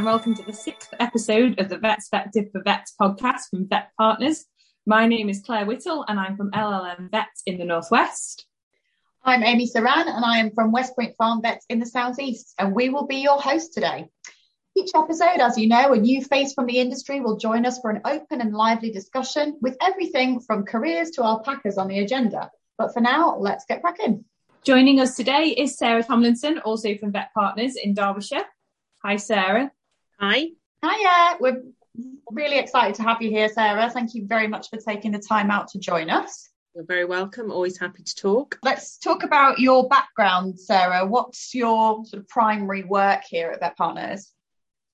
and welcome to the sixth episode of the Vetspective for Vets podcast from Vet Partners. My name is Claire Whittle and I'm from LLM Vets in the Northwest. I'm Ami Sawran and I am from West Point Farm Vets in the Southeast, and we will be your host today. Each episode, as you know, a new face from the industry will join us for an open and lively discussion with everything from careers to alpacas on the agenda. But for now, let's get cracking. Joining us today is Sarah Tomlinson, also from Vet Partners in Derbyshire. Hi, Sarah. Hi. Hiya. We're really excited to have you here, Sarah. Thank you very much for taking the time out to join us. You're very welcome. Always happy to talk. Let's talk about your background, Sarah. What's your sort of primary work here at Vet Partners?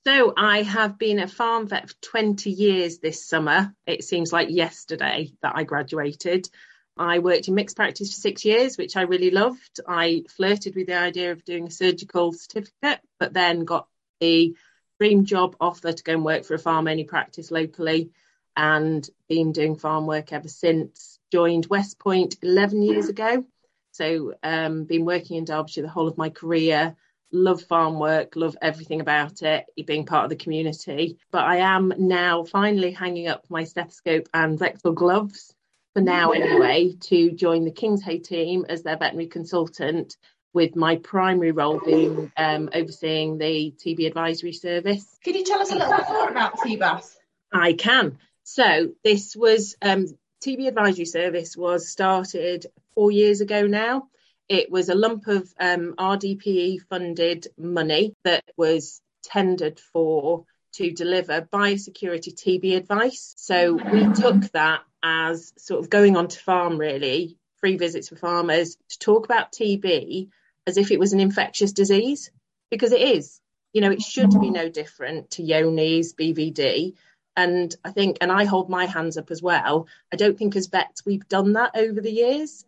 So I have been a farm vet for 20 years this summer. It seems like yesterday that I graduated. I worked in mixed practice for six years, which I really loved. I flirted with the idea of doing a surgical certificate, but then got the dream job offer to go and work for a farm only practice locally and been doing farm work ever since. Joined West Point 11 years ago. So, um, been working in Derbyshire the whole of my career. Love farm work, love everything about it, being part of the community. But I am now finally hanging up my stethoscope and rectal gloves for now anyway, to join the Kingshay team as their veterinary consultant, with my primary role being um, overseeing the TB advisory service. Can you tell us a little bit more about TBAS? I can. So this was um, TB advisory service was started four years ago now. It was a lump of um, RDPE funded money that was tendered for to deliver biosecurity TB advice. So we took that as sort of going on to farm really, free visits for farmers to talk about TB as if it was an infectious disease, because it is. You know, it should be no different to Johne's, BVD. And I think, and I hold my hands up as well, I don't think as vets we've done that over the years.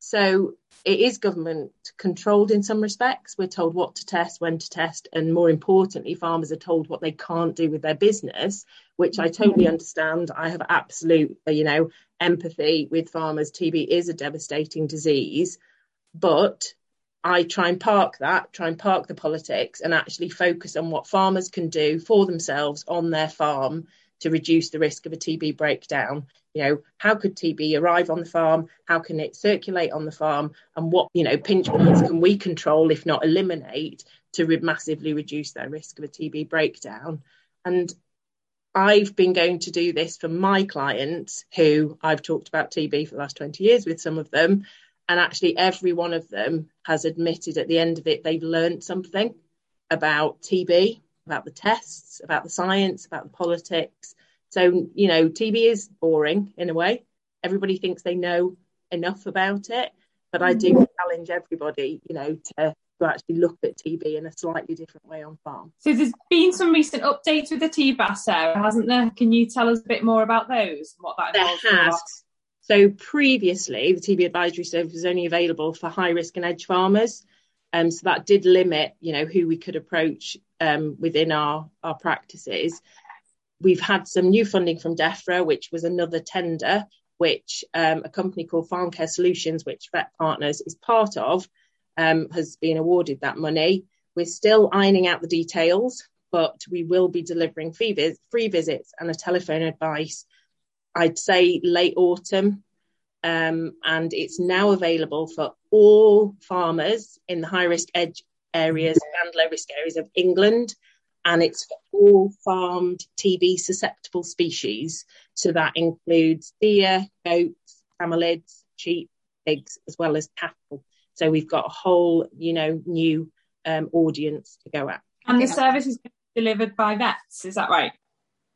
So it is government controlled in some respects. We're told what to test, when to test, and more importantly, farmers are told what they can't do with their business, which I totally understand. I have absolute, you know, empathy with farmers. TB is a devastating disease, but I try and park that, try and park the politics, and actually focus on what farmers can do for themselves on their farm to reduce the risk of a TB breakdown. You know, how could TB arrive on the farm? How can it circulate on the farm? And what, you know, pinch points can we control, if not eliminate, to re- massively reduce their risk of a TB breakdown? And I've been going to do this for my clients who I've talked about TB for the last 20 years with some of them. And actually, every one of them has admitted at the end of it, they've learned something about TB about the tests, about the science, about the politics. So, you know, TB is boring in a way. Everybody thinks they know enough about it, but I do challenge everybody, you know, to, to actually look at TB in a slightly different way on farm. So there's been some recent updates with the TBAS, Sarah, hasn't there? Can you tell us a bit more about those? What that involves? There has. So previously, the TB advisory service was only available for high risk and edge farmers. Um, so that did limit, you know, who we could approach um, within our, our practices. We've had some new funding from DEFRA, which was another tender, which um, a company called Farm Care Solutions, which Vet Partners is part of, um, has been awarded that money. We're still ironing out the details, but we will be delivering free, vis- free visits and a telephone advice, I'd say late autumn. Um, and it's now available for all farmers in the high risk edge areas and low risk areas of England. And it's for all farmed TB susceptible species. So that includes deer, goats, camelids, sheep, pigs, as well as cattle. So we've got a whole, you know, new um, audience to go at. And the service is delivered by vets, is that right?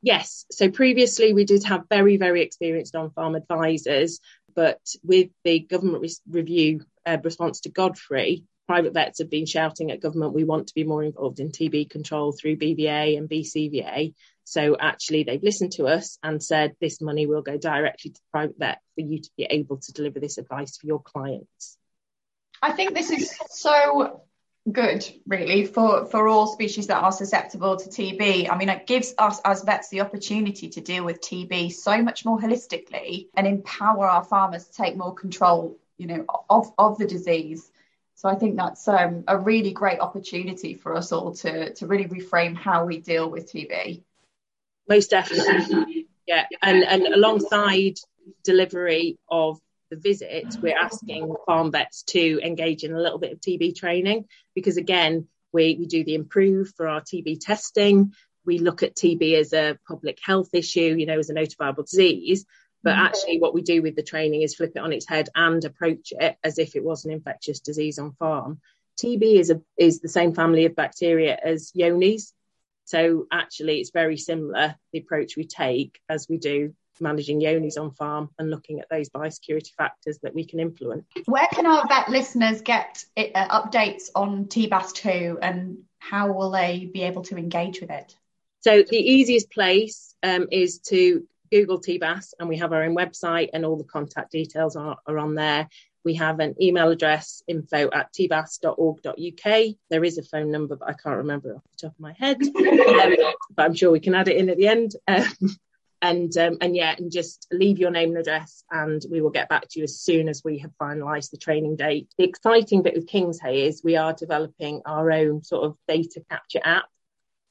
Yes. So previously we did have very, very experienced on farm advisors, but with the government re- review uh, response to Godfray, private vets have been shouting at government, we want to be more involved in TB control through BVA and BCVA. So actually, they've listened to us and said this money will go directly to private vet for you to be able to deliver this advice for your clients. I think this is so good, really, for, for all species that are susceptible to TB. I mean, it gives us as vets the opportunity to deal with TB so much more holistically and empower our farmers to take more control, you know, of, of the disease. So I think that's um, a really great opportunity for us all to to really reframe how we deal with TB. Most definitely, yeah, and and alongside delivery of the visit, we're asking farm vets to engage in a little bit of TB training because again, we we do the improve for our TB testing. We look at TB as a public health issue, you know, as a notifiable disease, but mm-hmm. actually, what we do with the training is flip it on its head and approach it as if it was an infectious disease on farm. TB is a is the same family of bacteria as Johne's, so actually, it's very similar the approach we take as we do managing Johne's on farm and looking at those biosecurity factors that we can influence. Where can our vet listeners get it, uh, updates on TBAS 2 and how will they be able to engage with it? So the easiest place um, is to Google TBAS and we have our own website and all the contact details are, are on there. We have an email address info at tbas.org.uk. There is a phone number, but I can't remember off the top of my head. um, but I'm sure we can add it in at the end. Um, and um, and yeah, and just leave your name and address, and we will get back to you as soon as we have finalised the training date. The exciting bit with Kingshay is we are developing our own sort of data capture app,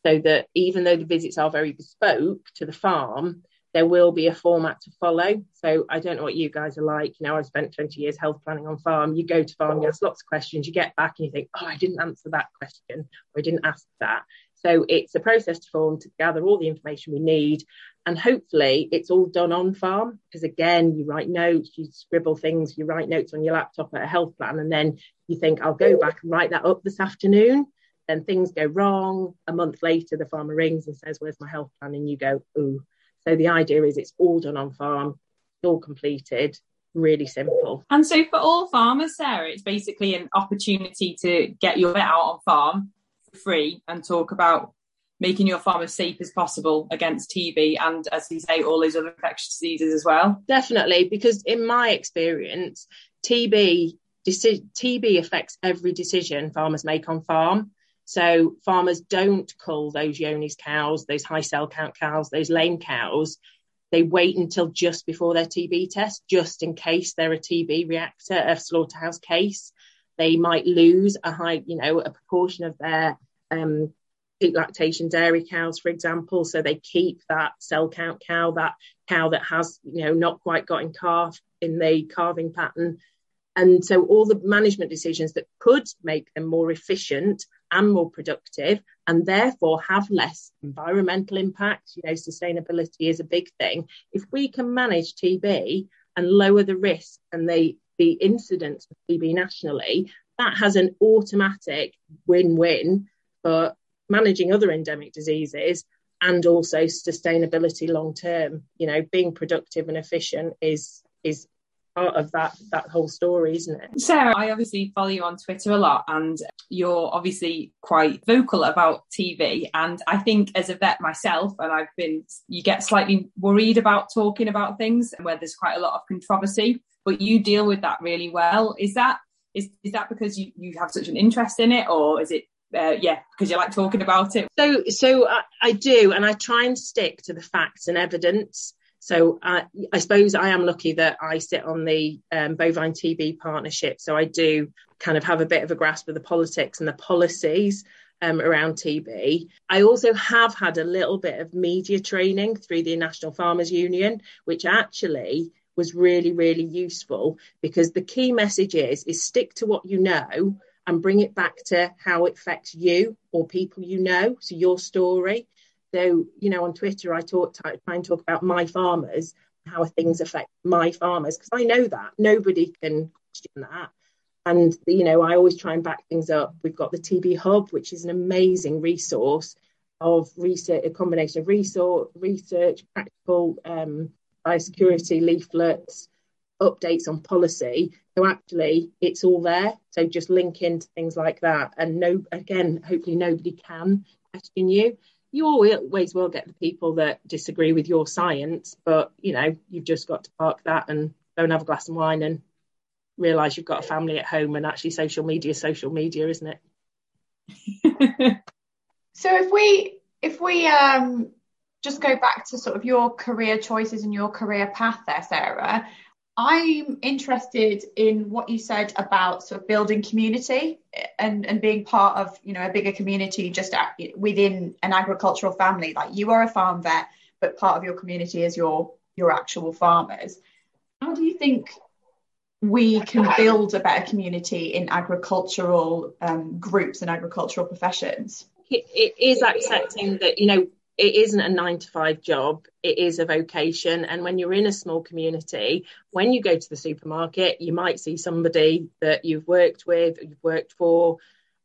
so that even though the visits are very bespoke to the farm, there will be a format to follow. So I don't know what you guys are like. You know, I've spent 20 years health planning on farm. You go to farm, you ask lots of questions, you get back and you think, oh, I didn't answer that question or I didn't ask that. So it's a process to form to gather all the information we need. And hopefully it's all done on farm because again, you write notes, you scribble things, you write notes on your laptop at a health plan, and then you think, I'll go back and write that up this afternoon. Then things go wrong. A month later, the farmer rings and says, Where's my health plan? And you go, Ooh, so the idea is it's all done on farm, all completed, really simple. And so for all farmers, Sarah, it's basically an opportunity to get your vet out on farm for free and talk about making your farm as safe as possible against TB and, as you say, all those other infectious diseases as well. Definitely, because in my experience, TB TB affects every decision farmers make on farm. So farmers don't cull those Johne's cows, those high cell count cows, those lame cows. They wait until just before their TB test, just in case they're a TB reactor, a slaughterhouse case. They might lose a high, you know, a proportion of their um, peak lactation dairy cows, for example. So they keep that cell count cow, that cow that has, you know, not quite got in calf in the calving pattern. And so all the management decisions that could make them more efficient and more productive and therefore have less environmental impact. You know, sustainability is a big thing. If we can manage TB and lower the risk and the, the incidence of TB nationally, that has an automatic win-win for managing other endemic diseases and also sustainability long term. You know, being productive and efficient is is part of that that whole story, isn't it? Sarah, I obviously follow you on Twitter a lot, and you're obviously quite vocal about TB And I think as a vet myself, and I've been, you get slightly worried about talking about things where there's quite a lot of controversy, but you deal with that really well. Is that is is that because you you have such an interest in it, or is it uh, yeah, because you like talking about it. So, so I, I, do, and I try and stick to the facts and evidence. So I, I suppose I am lucky that I sit on the um, bovine TB partnership. So I do kind of have a bit of a grasp of the politics and the policies um, around TB. I also have had a little bit of media training through the National Farmers Union, which actually was really, really useful because the key message is, is stick to what you know and bring it back to how it affects you or people you know. So your story. So, you know, on Twitter, I talk, try and talk about my farmers, how things affect my farmers, because I know that nobody can question that. And, you know, I always try and back things up. We've got the TB Hub, which is an amazing resource of research, a combination of research, research practical um, biosecurity leaflets, updates on policy. So actually, it's all there. So just link into things like that. And no, again, hopefully nobody can question you you always will get the people that disagree with your science, but you know, you've just got to park that and go and have a glass of wine and realize you've got a family at home and actually social media social media, isn't it? so if we if we um just go back to sort of your career choices and your career path there, Sarah, I'm interested in what you said about sort of building community and, and being part of, you know, a bigger community just within an agricultural family. Like you are a farm vet, but part of your community is your your actual farmers. How do you think we can build a better community in agricultural um, groups and agricultural professions? It is accepting that, you know, it isn't a nine to five job, it is a vocation. And when you're in a small community, when you go to the supermarket, you might see somebody that you've worked with, you've worked for,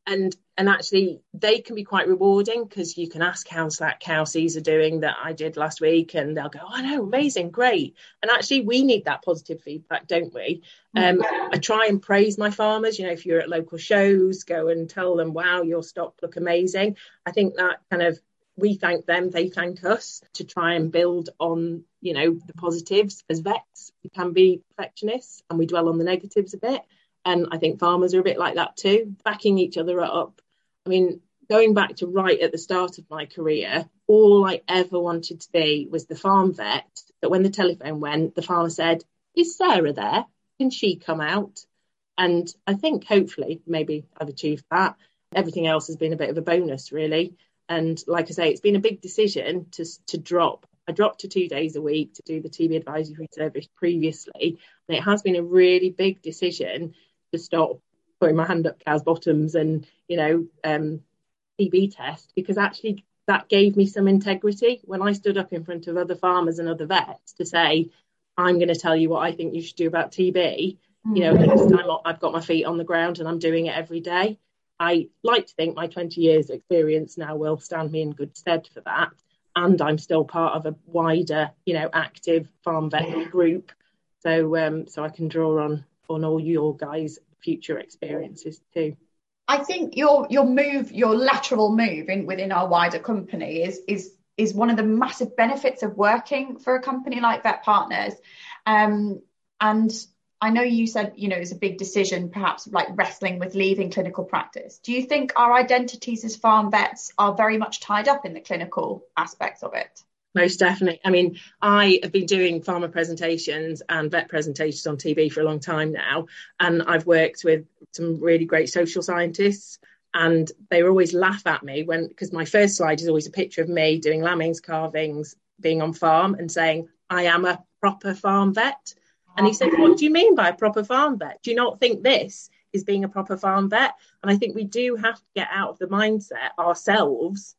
and and actually they can be quite rewarding because you can ask how that cow Caesar doing that I did last week and they'll go, oh no, amazing, great. And actually we need that positive feedback, don't we? Um, I try and praise my farmers, you know, if you're at local shows, go and tell them, wow, your stock look amazing. I think that kind of we thank them, they thank us to try and build on, you know, the positives. As vets, we can be perfectionists and we dwell on the negatives a bit. And I think farmers are a bit like that too, backing each other up. I mean, going back to right at the start of my career, all I ever wanted to be was the farm vet that when the telephone went, the farmer said, Is Sarah there? Can she come out? And I think hopefully maybe I've achieved that. Everything else has been a bit of a bonus, really. And like I say, it's been a big decision to to drop. I dropped to two days a week to do the TB advisory service previously, and it has been a really big decision to stop putting my hand up cow's bottoms and you know um, TB test because actually that gave me some integrity when I stood up in front of other farmers and other vets to say, I'm going to tell you what I think you should do about TB. You know, next time I've got my feet on the ground and I'm doing it every day. I like to think my 20 years experience now will stand me in good stead for that. And I'm still part of a wider, you know, active farm vet group. So um, so I can draw on on all your guys' future experiences too. I think your your move, your lateral move in within our wider company is is is one of the massive benefits of working for a company like Vet Partners. Um, and I know you said, you know, it's a big decision, perhaps like wrestling with leaving clinical practice. Do you think our identities as farm vets are very much tied up in the clinical aspects of it? Most definitely. I mean, I have been doing farmer presentations and vet presentations on TB for a long time now, and I've worked with some really great social scientists. And they always laugh at me when, because my first slide is always a picture of me doing lambings, calvings being on farm, and saying, I am a proper farm vet. And he said, What do you mean by a proper farm vet? Do you not think this is being a proper farm vet? And I think we do have to get out of the mindset ourselves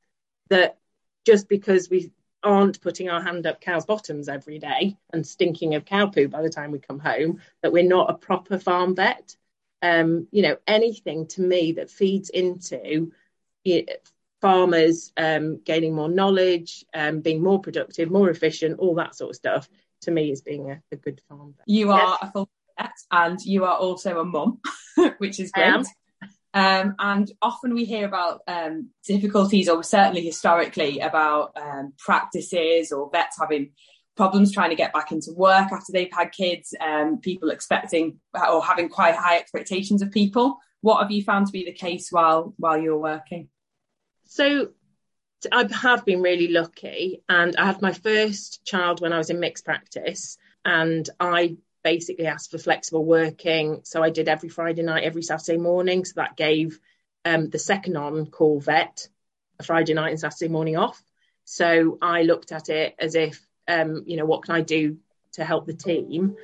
that just because we aren't putting our hand up cow's bottoms every day and stinking of cow poo by the time we come home, that we're not a proper farm vet. Um, you know, anything to me that feeds into farmers um, gaining more knowledge, um, being more productive, more efficient, all that sort of stuff to me is being a, a good farm. You are yes. a full vet and you are also a mum, which is great. Um, and often we hear about um, difficulties, or certainly historically, about um, practices or vets having problems trying to get back into work after they've had kids, um, people expecting or having quite high expectations of people. What have you found to be the case while while you're working? So I have been really lucky, and I had my first child when I was in mixed practice, and I basically asked for flexible working. So I did every Friday night, every Saturday morning. So that gave um, the second on call vet a Friday night and Saturday morning off. So I looked at it as if, um, you know, what can I do to help the team?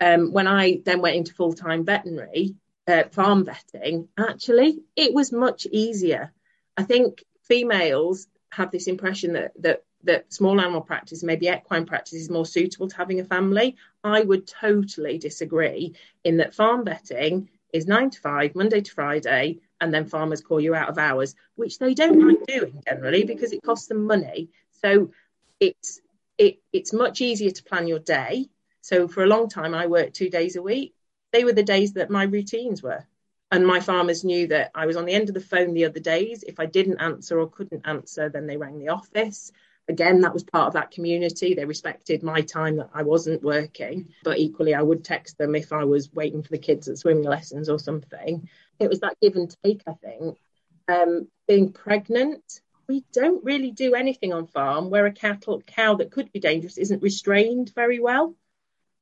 Um, when I then went into full time veterinary, uh, farm vetting, actually, it was much easier. I think females have this impression that that that small animal practice, maybe equine practice, is more suitable to having a family. I would totally disagree in that farm vetting is nine to five, Monday to Friday, and then farmers call you out of hours, which they don't like doing generally because it costs them money. So it's it, it's much easier to plan your day. So for a long time, I worked two days a week. They were the days that my routines were. And my farmers knew that I was on the end of the phone the other days. If I didn't answer or couldn't answer, then they rang the office. Again, that was part of that community. They respected my time that I wasn't working, but equally, I would text them if I was waiting for the kids at swimming lessons or something. It was that give and take, I think. Um, being pregnant, we don't really do anything on farm where a cattle cow that could be dangerous isn't restrained very well.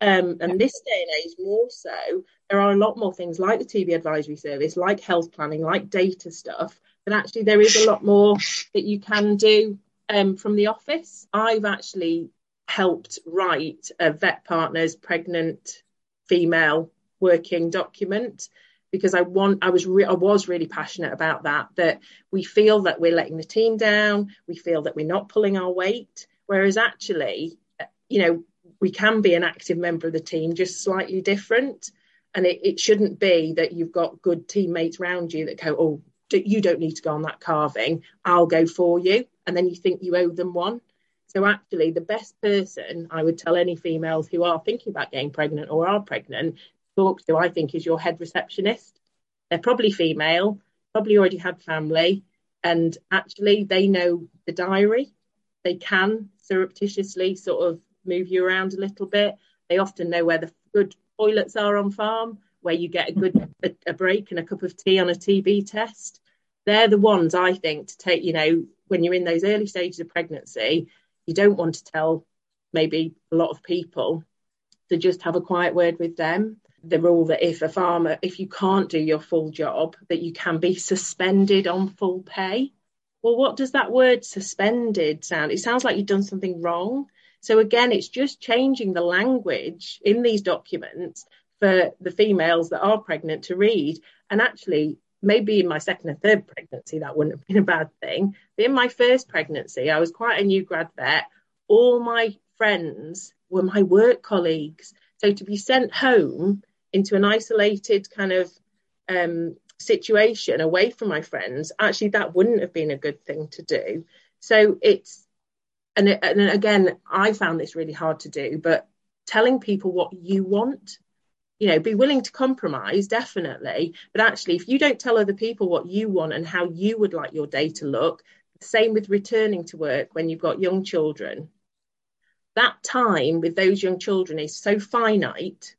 Um, and this day and age, more so, there are a lot more things like the TB advisory service, like health planning, like data stuff. But actually, there is a lot more that you can do um, from the office. I've actually helped write a vet partner's pregnant female working document because I want I was re- I was really passionate about that that we feel that we're letting the team down we feel that we're not pulling our weight whereas actually you know we can be an active member of the team just slightly different and it, it shouldn't be that you've got good teammates around you that go oh you don't need to go on that calving. I'll go for you and then you think you owe them one so actually the best person I would tell any females who are thinking about getting pregnant or are pregnant talk to, I think, is your head receptionist. They're probably female, probably already had family, and actually they know the diary. They can surreptitiously sort of move you around a little bit. They often know where the good toilets are on farm, where you get a good a, a break and a cup of tea on a TB test. They're the ones I think to take, you know, when you're in those early stages of pregnancy, you don't want to tell maybe a lot of people to just have a quiet word with them the rule that if a farmer, if you can't do your full job, that you can be suspended on full pay. Well, what does that word suspended sound? It sounds like you've done something wrong. So again, it's just changing the language in these documents for the females that are pregnant to read. And actually, maybe in my second and third pregnancy, that wouldn't have been a bad thing. But in my first pregnancy, I was quite a new grad vet. All my friends were my work colleagues. So to be sent home into an isolated kind of um, situation away from my friends, actually, that wouldn't have been a good thing to do. So it's, and, it, and again, I found this really hard to do, but telling people what you want, you know, be willing to compromise, definitely. But actually, if you don't tell other people what you want and how you would like your day to look, same with returning to work when you've got young children. That time with those young children is so finite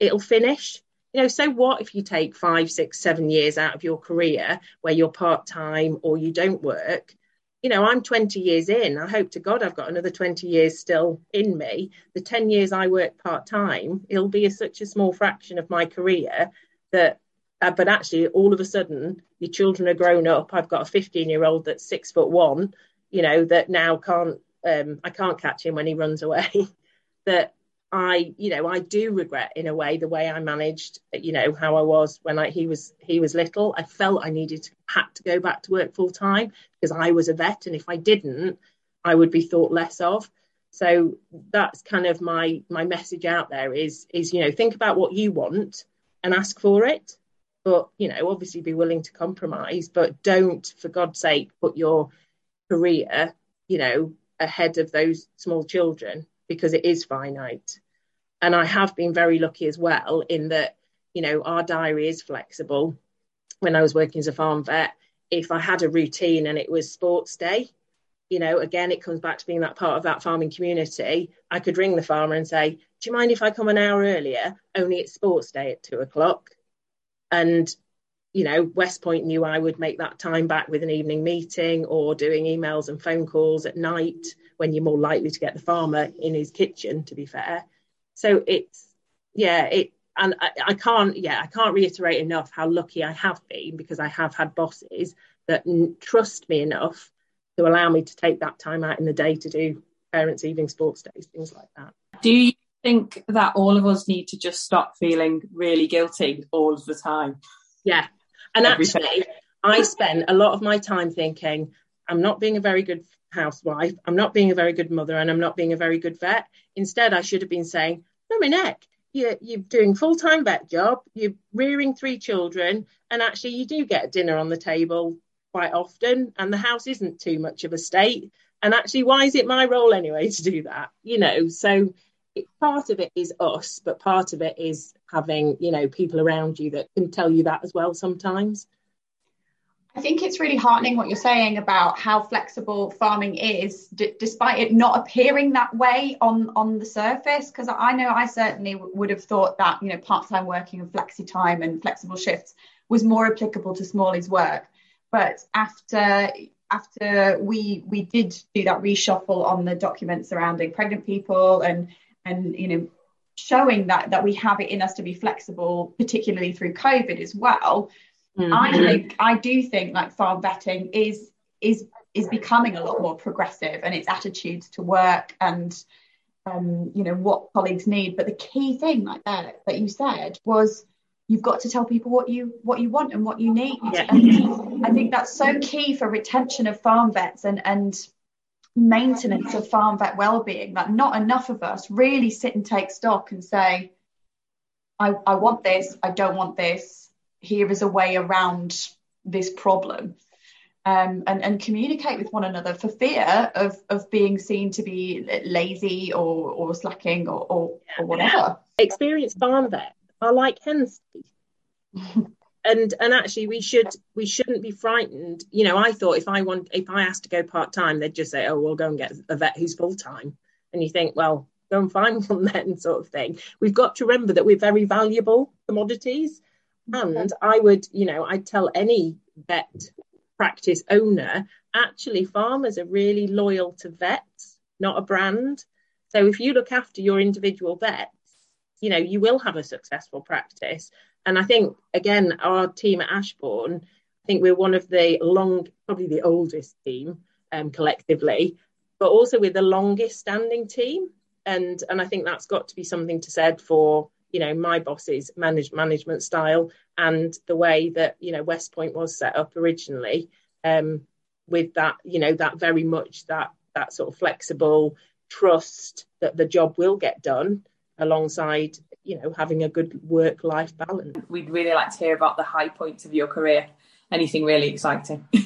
it'll finish. You know, so what if you take five, six, seven years out of your career where you're part time or you don't work? You know, I'm 20 years in. I hope to God I've got another 20 years still in me. The 10 years I work part time, it'll be a, such a small fraction of my career that, uh, but actually, all of a sudden, your children are grown up. I've got a 15 year old that's six foot one, you know, that now can't, um, I can't catch him when he runs away. that I, you know, I do regret in a way the way I managed, you know, how I was when I, he was he was little. I felt I needed to, had to go back to work full time because I was a vet, and if I didn't, I would be thought less of. So that's kind of my my message out there is is you know think about what you want and ask for it, but you know obviously be willing to compromise, but don't for God's sake put your career you know ahead of those small children because it is finite and I have been very lucky as well in that, you know, our diary is flexible. When I was working as a farm vet, if I had a routine and it was sports day, you know, again, it comes back to being that part of that farming community. I could ring the farmer and say, Do you mind if I come an hour earlier? Only it's sports day at two o'clock. And, you know, West Point knew I would make that time back with an evening meeting or doing emails and phone calls at night when you're more likely to get the farmer in his kitchen, to be fair. So it's yeah, it and I, I, can't yeah I can't reiterate enough how lucky I have been because I have had bosses that n- trust me enough to allow me to take that time out in the day to do parents' evening sports days, things like that. Do you think that all of us need to just stop feeling really guilty all of the time? Yeah, and actually, I spend a lot of my time thinking I'm not being a very good housewife. I'm not being a very good mother and I'm not being a very good vet. Instead, I should have been saying, no, my neck. You're, you're doing full time vet job. You're rearing three children, and actually, you do get dinner on the table quite often, and the house isn't too much of a state. And actually, why is it my role anyway to do that? You know, so it, part of it is us, but part of it is having you know people around you that can tell you that as well sometimes. I think it's really heartening what you're saying about how flexible farming is, d- despite it not appearing that way on on the surface. Because I know I certainly w- would have thought that you know part-time working and flexi time and flexible shifts was more applicable to Smalley's work. But after after we we did do that reshuffle on the documents surrounding pregnant people and and you know showing that that we have it in us to be flexible, particularly through COVID as well. Mm-hmm. I think I do think like farm vetting is is is becoming a lot more progressive and its attitudes to work and um, you know what colleagues need. But the key thing like that that you said was you've got to tell people what you what you want and what you need. Yeah. And I think that's so key for retention of farm vets and and maintenance of farm vet well-being. That not enough of us really sit and take stock and say, I, I want this, I don't want this. Here is a way around this problem. Um, and, and communicate with one another for fear of, of being seen to be lazy or, or slacking or, or, or whatever. Experienced farm vet are like hens. and and actually we should we shouldn't be frightened you know i thought if i want if i asked to go part-time they'd just say oh we'll go and get a vet who's full-time and you think well go and find one then sort of thing we've got to remember that we're very valuable commodities and i would you know i'd tell any vet practice owner actually farmers are really loyal to vets not a brand. So if you look after your individual vets you know you will have a successful practice. And I think again our team at Ashbourne, I think we're one of the long, probably the oldest team um, collectively, but also we're the longest standing team, and and I think that's got to be something to said for you know my boss's manage, management style and the way that you know West Point was set up originally, um, with that you know that very much that that sort of flexible trust that the job will get done alongside you know having a good work life balance. We'd really like to hear about the high points of your career. Anything really exciting?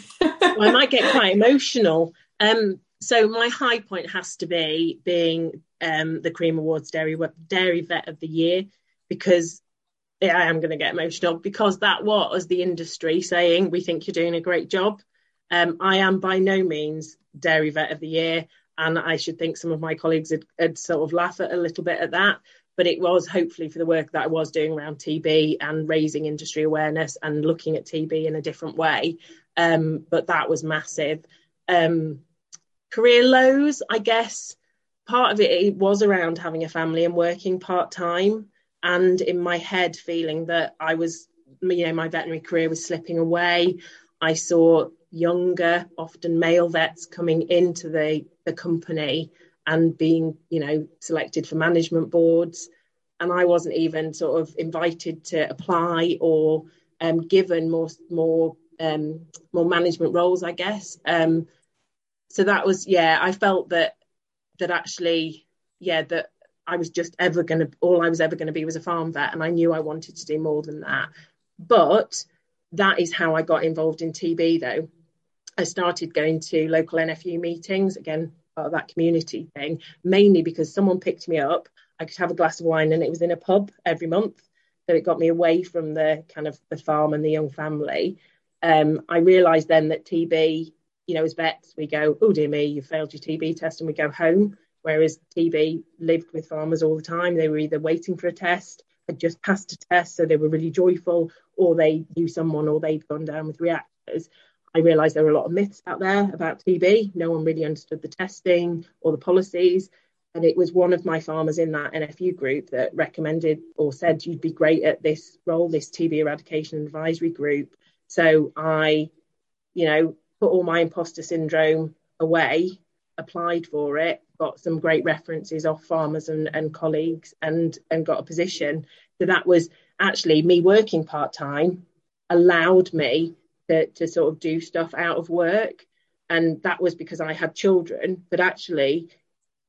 Well, i might get quite emotional. Um, so my high point has to be being um, the cream awards dairy dairy vet of the year because yeah, i am going to get emotional because that was the industry saying we think you're doing a great job um, i am by no means dairy vet of the year and I should think some of my colleagues had, had sort of laugh at a little bit at that but it was hopefully for the work that I was doing around TB and raising industry awareness and looking at TB in a different way. Um, but that was massive. Um, career lows, I guess, part of it, it was around having a family and working part time, and in my head feeling that I was, you know, my veterinary career was slipping away. I saw younger, often male vets coming into the the company and being, you know, selected for management boards. And I wasn't even sort of invited to apply or um, given more more um, more management roles, I guess. Um, so that was yeah, I felt that that actually yeah that I was just ever going to all I was ever going to be was a farm vet, and I knew I wanted to do more than that. But that is how I got involved in TB though. I started going to local NFU meetings again part of that community thing, mainly because someone picked me up. I could have a glass of wine and it was in a pub every month. So it got me away from the kind of the farm and the young family. Um, I realised then that TB, you know, as vets, we go, oh dear me, you failed your TB test, and we go home. Whereas TB lived with farmers all the time. They were either waiting for a test, had just passed a test, so they were really joyful, or they knew someone, or they'd gone down with reactors. I realised there were a lot of myths out there about TB. No one really understood the testing or the policies. And it was one of my farmers in that NFU group that recommended or said you'd be great at this role, this TB eradication advisory group. So I, you know, put all my imposter syndrome away, applied for it, got some great references off farmers and, and colleagues and and got a position. So that was actually me working part time allowed me to, to sort of do stuff out of work. And that was because I had children. But actually,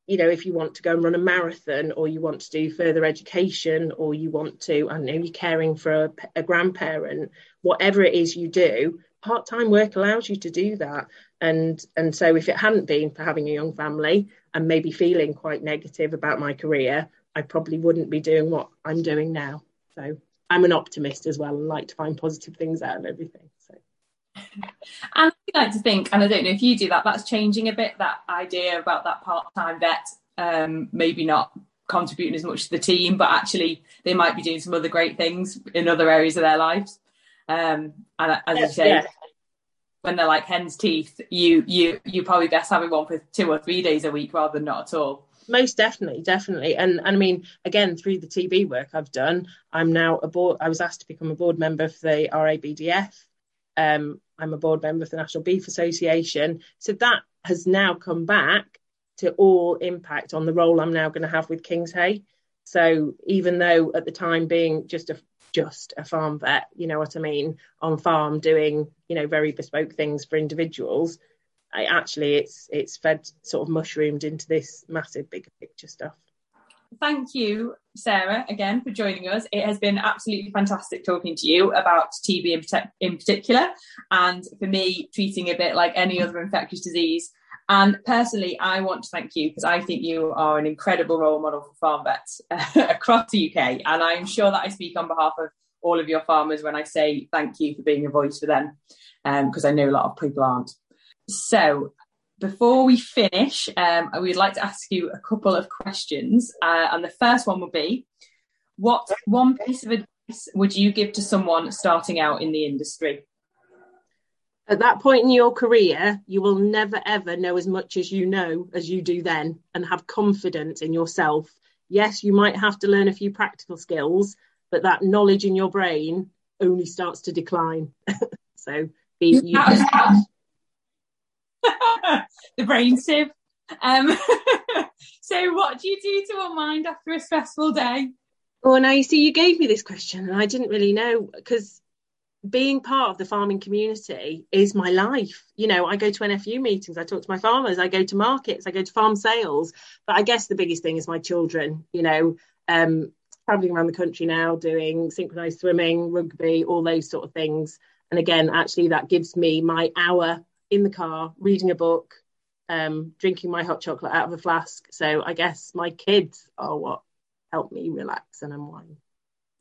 you know, if you want to go and run a marathon or you want to do further education or you want to, I know, you're caring for a, a grandparent, whatever it is you do, part-time work allows you to do that. And and so if it hadn't been for having a young family and maybe feeling quite negative about my career, I probably wouldn't be doing what I'm doing now. So I'm an optimist as well and like to find positive things out of everything. So and I like to think, and I don't know if you do that, that's changing a bit that idea about that part time vet, um, maybe not contributing as much to the team, but actually they might be doing some other great things in other areas of their lives. Um, and as you say, yeah. when they're like hen's teeth, you you you probably best having one for two or three days a week rather than not at all. most definitely, definitely. And, and I mean, again, through the TB work I've done, I'm now a board. I was asked to become a board member for the RABDF. Um, I'm a board member of the National Beef Association. So that has now come back to all impact on the role I'm now going to have with Kingshay. So even though at the time being just a just a farm vet, you know what I mean, on farm doing, you know, very bespoke things for individuals, I actually it's it's fed sort of mushroomed into this massive big picture stuff. Thank you, Sarah, again for joining us. It has been absolutely fantastic talking to you about TB in, in particular, and for me, treating a bit like any other infectious disease. And personally, I want to thank you because I think you are an incredible role model for farm vets across the UK. And I'm sure that I speak on behalf of all of your farmers when I say thank you for being a voice for them, because um, I know a lot of people aren't. So before we finish, um, would like to ask you a couple of questions. Uh, and the first one would be what one piece of advice would you give to someone starting out in the industry? At that point in your career, you will never ever know as much as you know as you do then and have confidence in yourself. Yes, you might have to learn a few practical skills, but that knowledge in your brain only starts to decline. so be you. the brain sieve. Um, so, what do you do to unwind after a stressful day? Oh, now you see, you gave me this question, and I didn't really know because being part of the farming community is my life. You know, I go to NFU meetings, I talk to my farmers, I go to markets, I go to farm sales. But I guess the biggest thing is my children. You know, um, traveling around the country now, doing synchronized swimming, rugby, all those sort of things. And again, actually, that gives me my hour in the car reading a book, um, drinking my hot chocolate out of a flask. So I guess my kids are what help me relax and unwind.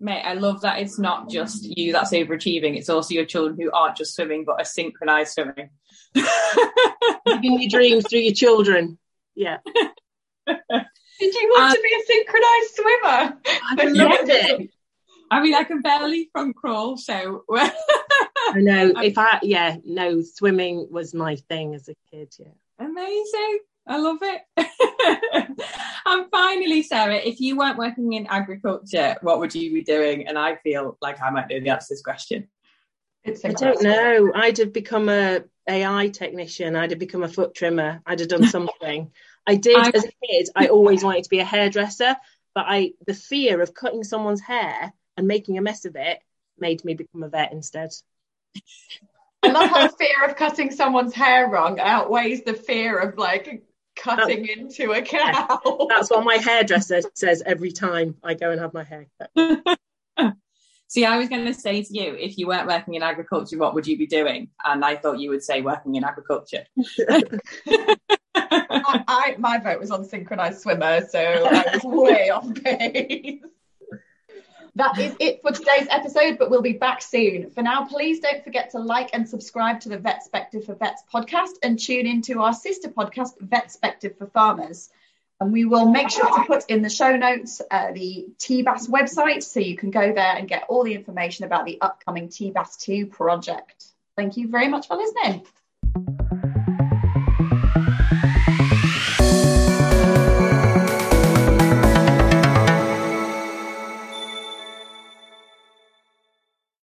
Mate, I love that it's not just you that's overachieving, it's also your children who aren't just swimming but are synchronized swimming. Living your dreams through your children. Yeah. Did you want um, to be a synchronized swimmer? I loved it. I mean, I can barely front crawl, so. I know. If I, yeah, no, swimming was my thing as a kid. Yeah. Amazing. I love it. and finally, Sarah, if you weren't working in agriculture, what would you be doing? And I feel like I might know the answer to this question. I don't know. I'd have become a AI technician. I'd have become a foot trimmer. I'd have done something. I did I, as a kid. I always wanted to be a hairdresser, but I the fear of cutting someone's hair and making a mess of it made me become a vet instead. I love how the fear of cutting someone's hair wrong outweighs the fear of like cutting into a cow. That's what my hairdresser says every time I go and have my hair cut. See, I was going to say to you, if you weren't working in agriculture, what would you be doing? And I thought you would say working in agriculture. I, I, my vote was on synchronized swimmer, so I was way off base. That is it for today's episode, but we'll be back soon. For now, please don't forget to like and subscribe to the Vetspective for Vets podcast and tune into our sister podcast, Vetspective for Farmers. And we will make sure to put in the show notes uh, the TBAS website so you can go there and get all the information about the upcoming TBAS 2 project. Thank you very much for listening.